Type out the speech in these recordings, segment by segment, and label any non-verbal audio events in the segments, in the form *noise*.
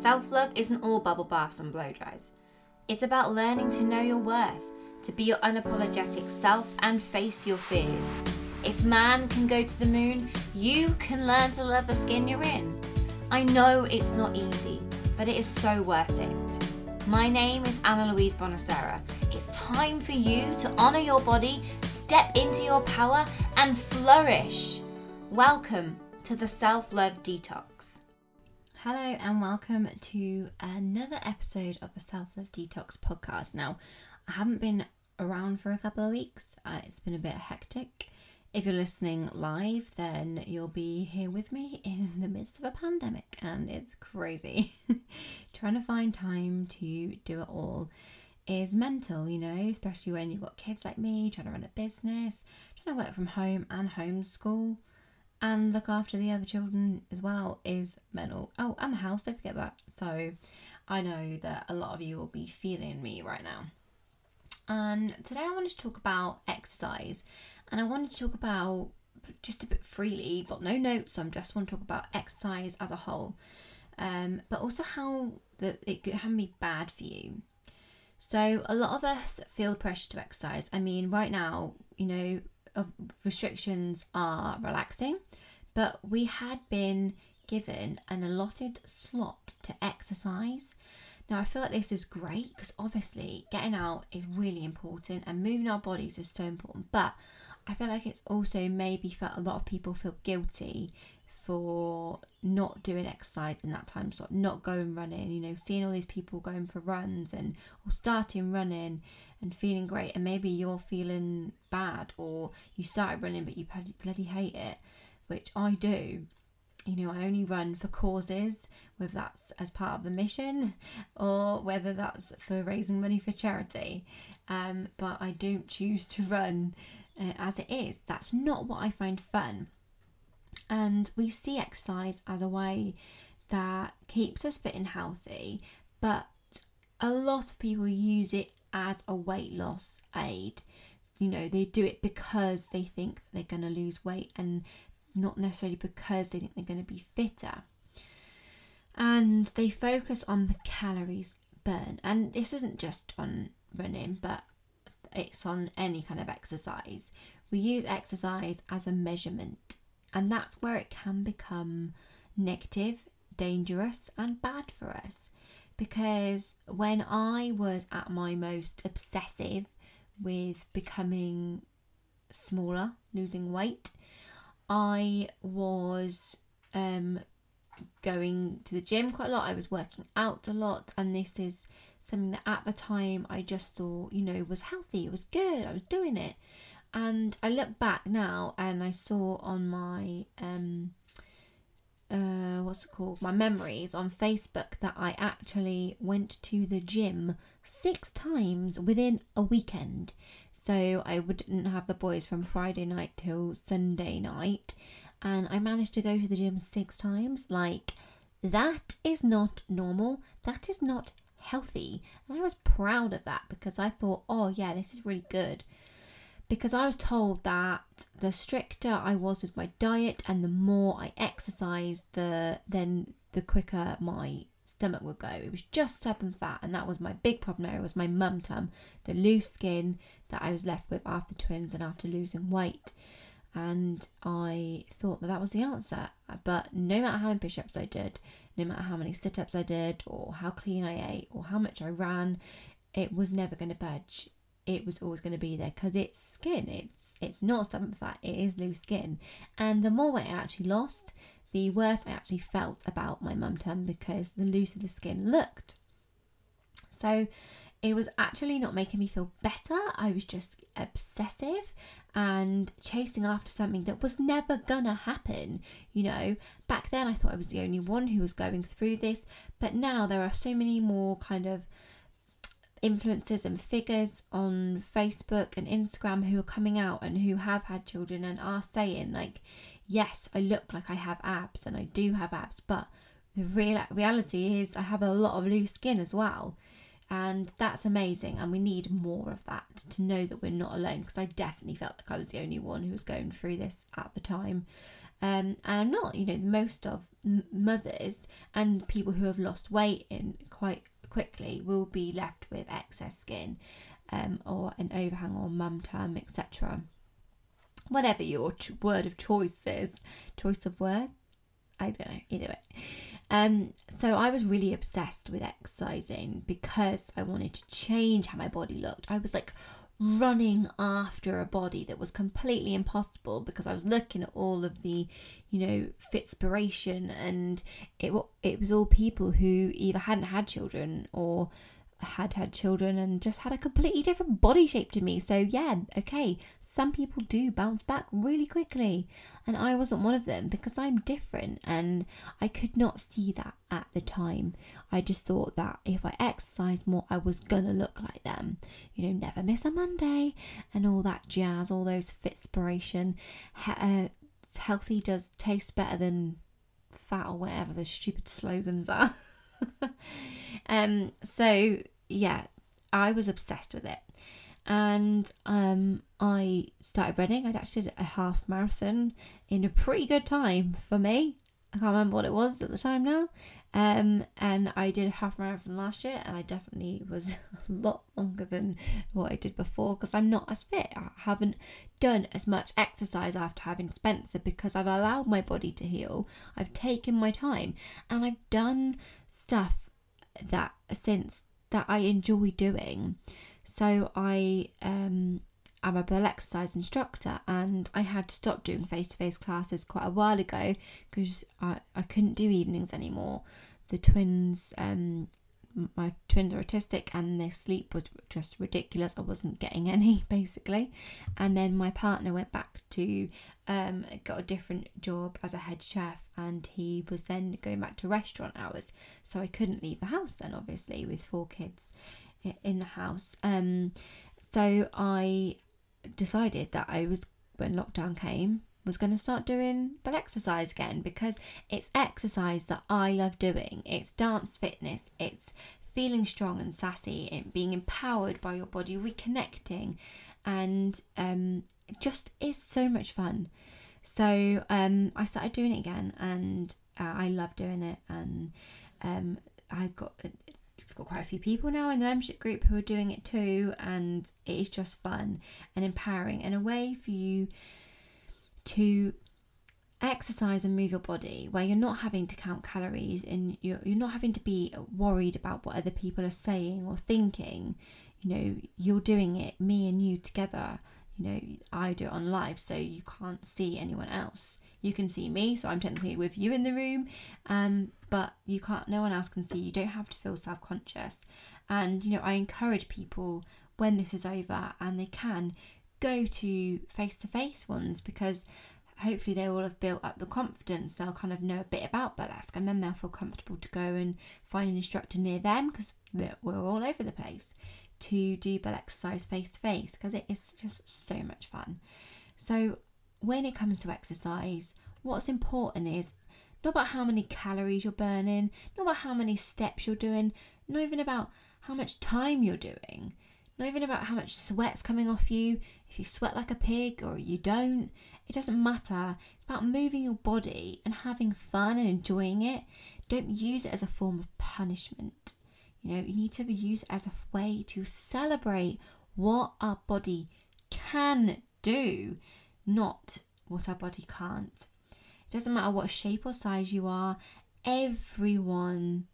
Self love isn't all bubble baths and blow dries. It's about learning to know your worth, to be your unapologetic self and face your fears. If man can go to the moon, you can learn to love the skin you're in. I know it's not easy, but it is so worth it. My name is Anna Louise Bonacera. It's time for you to honour your body, step into your power, and flourish. Welcome to the Self Love Detox. Hello, and welcome to another episode of the Self Love Detox podcast. Now, I haven't been around for a couple of weeks, uh, it's been a bit hectic. If you're listening live, then you'll be here with me in the midst of a pandemic, and it's crazy. *laughs* Trying to find time to do it all is mental, you know, especially when you've got kids like me, trying to run a business, trying to work from home and homeschool and look after the other children as well is mental. Oh, and the house, don't forget that. So I know that a lot of you will be feeling me right now. And today I wanted to talk about exercise and I wanted to talk about just a bit freely, got no notes, so I just want to talk about exercise as a whole. Um, but also how that it can be bad for you. So a lot of us feel pressure to exercise. I mean, right now, you know, restrictions are relaxing, but we had been given an allotted slot to exercise. Now, I feel like this is great because obviously getting out is really important and moving our bodies is so important, but I feel like it's also maybe felt a lot of people feel guilty for not doing exercise in that time slot, not going running, you know, seeing all these people going for runs and or starting running and feeling great, and maybe you're feeling bad or you started running but you bloody, bloody hate it, which I do. You know, I only run for causes, whether that's as part of the mission *laughs* or whether that's for raising money for charity. Um, but I don't choose to *laughs* run uh, as it is. That's not what I find fun. And we see exercise as a way that keeps us fit and healthy, but a lot of people use it as a weight loss aid. You know, they do it because they think they're going to lose weight and not necessarily because they think they're going to be fitter. And they focus on the calories burn. And this isn't just on running, but it's on any kind of exercise. We use exercise as a measurement and that's where it can become negative, dangerous, and bad for us. Because when I was at my most obsessive with becoming smaller, losing weight, I was um, going to the gym quite a lot. I was working out a lot, and this is something that at the time I just thought, you know, was healthy, it was good, I was doing it. And I look back now and I saw on my um uh what's it called? My memories on Facebook that I actually went to the gym six times within a weekend. So I wouldn't have the boys from Friday night till Sunday night. And I managed to go to the gym six times. Like, that is not normal. That is not healthy. And I was proud of that because I thought, oh, yeah, this is really good because I was told that the stricter I was with my diet and the more I exercised, the then the quicker my stomach would go. It was just stubborn fat, and that was my big problem area was my mum tum, the loose skin that I was left with after twins and after losing weight. And I thought that that was the answer. But no matter how many push ups I did, no matter how many sit ups I did, or how clean I ate, or how much I ran, it was never going to budge it was always going to be there because it's skin. It's it's not stomach fat. It is loose skin, and the more weight I actually lost, the worse I actually felt about my mum tum because the looser the skin looked. So it was actually not making me feel better. I was just obsessive and chasing after something that was never gonna happen. You know, back then I thought I was the only one who was going through this, but now there are so many more kind of influencers and figures on Facebook and Instagram who are coming out and who have had children and are saying like, yes, I look like I have abs and I do have abs, but the real reality is I have a lot of loose skin as well. And that's amazing, and we need more of that to know that we're not alone. Because I definitely felt like I was the only one who was going through this at the time. Um, and I'm not, you know, most of mothers and people who have lost weight in quite quickly will be left with excess skin um, or an overhang or mum tum, etc. Whatever your word of choice is, choice of word, I don't know, either way. Um, so I was really obsessed with exercising because I wanted to change how my body looked. I was like running after a body that was completely impossible because I was looking at all of the, you know, fitspiration and it it was all people who either hadn't had children or had had children and just had a completely different body shape to me. So, yeah, okay, some people do bounce back really quickly, and I wasn't one of them because I'm different and I could not see that at the time. I just thought that if I exercised more, I was gonna look like them. You know, never miss a Monday and all that jazz, all those fitspiration. He- uh, healthy does taste better than fat or whatever the stupid slogans are. *laughs* um, so yeah, I was obsessed with it. And um, I started running. I'd actually did a half marathon in a pretty good time for me. I can't remember what it was at the time now. Um, and I did a half marathon last year, and I definitely was *laughs* a lot longer than what I did before because I'm not as fit. I haven't done as much exercise after having Spencer because I've allowed my body to heal. I've taken my time, and I've done stuff that since that I enjoy doing. So I um I'm a Burlexercise instructor and I had to stop doing face to face classes quite a while ago because I, I couldn't do evenings anymore. The twins, um, my twins are autistic and their sleep was just ridiculous. I wasn't getting *laughs* any basically. And then my partner went back to um, got a different job as a head chef and he was then going back to restaurant hours. So I couldn't leave the house then, obviously, with four kids in the house. Um, so I decided that I was when lockdown came was going to start doing Burlexercise again because it's exercise that I love doing. It's dance fitness. It's feeling strong and sassy and being empowered by your body, reconnecting, and um, it just is so much fun. So um, I started doing it again, and uh, I love doing it. And um, I've got got quite a few people now in the membership group who are doing it too, and it is just fun and empowering and a way for you to exercise and move your body where you're not having to count calories and you're, you're not having to be worried about what other people are saying or thinking. You know you're doing it me and you together. You know i do it on live so you can't see anyone else. You can see me so i'm technically with you in the room um but you can't no one else can see. You don't have to feel self-conscious. And you know i encourage people when this is over and they can go to face-to-face ones because hopefully they will have built up the confidence. They'll kind of know a bit about burlesque. And then they'll feel comfortable to go and find an instructor near them because we're all over the place to do Burlexercise face to face because it is just so much fun. So when it comes to exercise what's important is not about how many calories you're burning, not about how many steps you're doing, not even about how much time you're doing, not even about how much sweat's coming off you, if you sweat like a pig or you don't. It doesn't matter. It's about moving your body and having fun and enjoying it. Don't use it as a form of punishment. You know, you need to use it as a way to celebrate what our body can do, not what our body can't. It doesn't matter what shape or size you are, everyone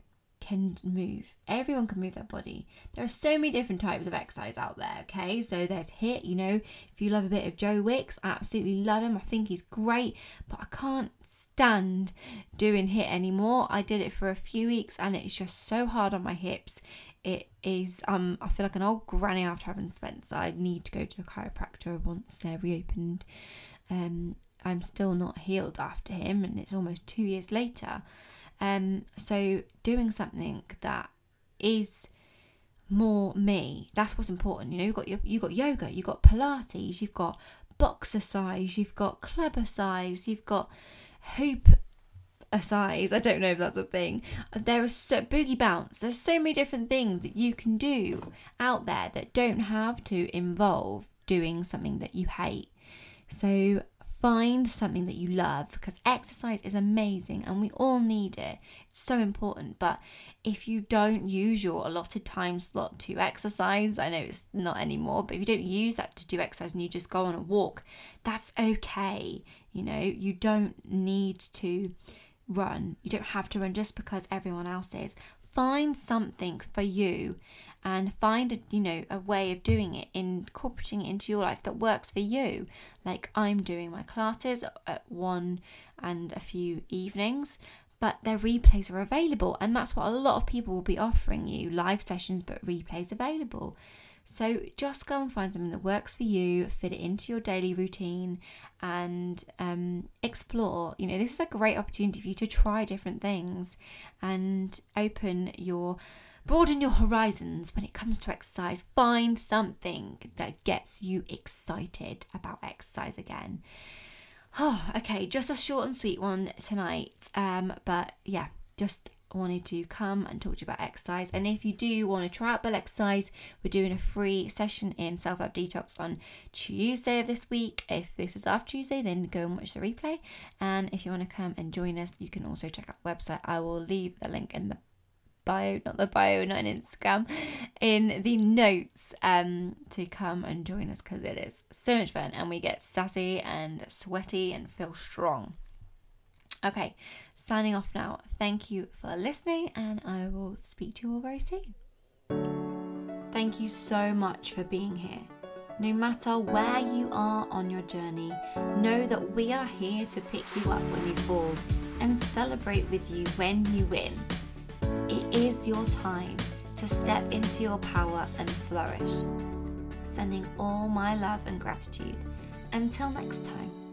can move. Everyone can move their body. There are so many different types of exercise out there, okay? So there's HIIT, you know, if you love a bit of Joe Wicks, I absolutely love him. I think he's great, but I can't stand doing HIIT anymore. I did it for a few weeks and it's just so hard on my hips. It is um I feel like an old granny after having Spencer. I need to go to a chiropractor once they're reopened. Um I'm still not healed after him, and it's almost two years later. Um, so doing something that is more me, that's what's important. You know, you've got your, you've got yoga, you've got Pilates, you've got boxercise, you've got clubbercise, you've got hoop a size. I don't know if that's a thing. There are so boogie bounce. There's so many different things that you can do out there that don't have to involve doing something that you hate. So find something that you love because exercise is amazing and we all need it. It's so important. But if you don't use your allotted time slot to exercise, I know it's not anymore, but if you don't use that to do exercise and you just go on a walk, that's okay. You know, you don't need to run. You don't have to run just because everyone else is. Find something for you and find a you know a way of doing it incorporating it into your life that works for you. Like i'm doing my classes at one and a few evenings but their replays are available and that's what a lot of people will be offering you live sessions but replays available. So just go and find something that works for you fit it into your daily routine and um, explore. You know this is a great opportunity for you to try different things and open your broaden your horizons when it comes to exercise. Find something that gets you excited about exercise again. Oh, okay, just a short and sweet one tonight. Um, but yeah, just wanted to come and talk to you about exercise. And if you do want to try out Burlexercise, we're doing a free session in Self Love Detox on Tuesday of this week. If this is after Tuesday, then go and watch the replay. And if you want to come and join us, you can also check out the website. I will leave the link in the bio, not the bio, not in Instagram, in the notes um, to come and join us because it is so much fun and we get sassy and sweaty and feel strong. Okay, signing off now. Thank you for listening and I will speak to you all very soon. Thank you so much for being here. No matter where you are on your journey, know that we are here to pick you up when you fall and celebrate with you when you win. It is your time to step into your power and flourish. Sending all my love and gratitude. Until next time.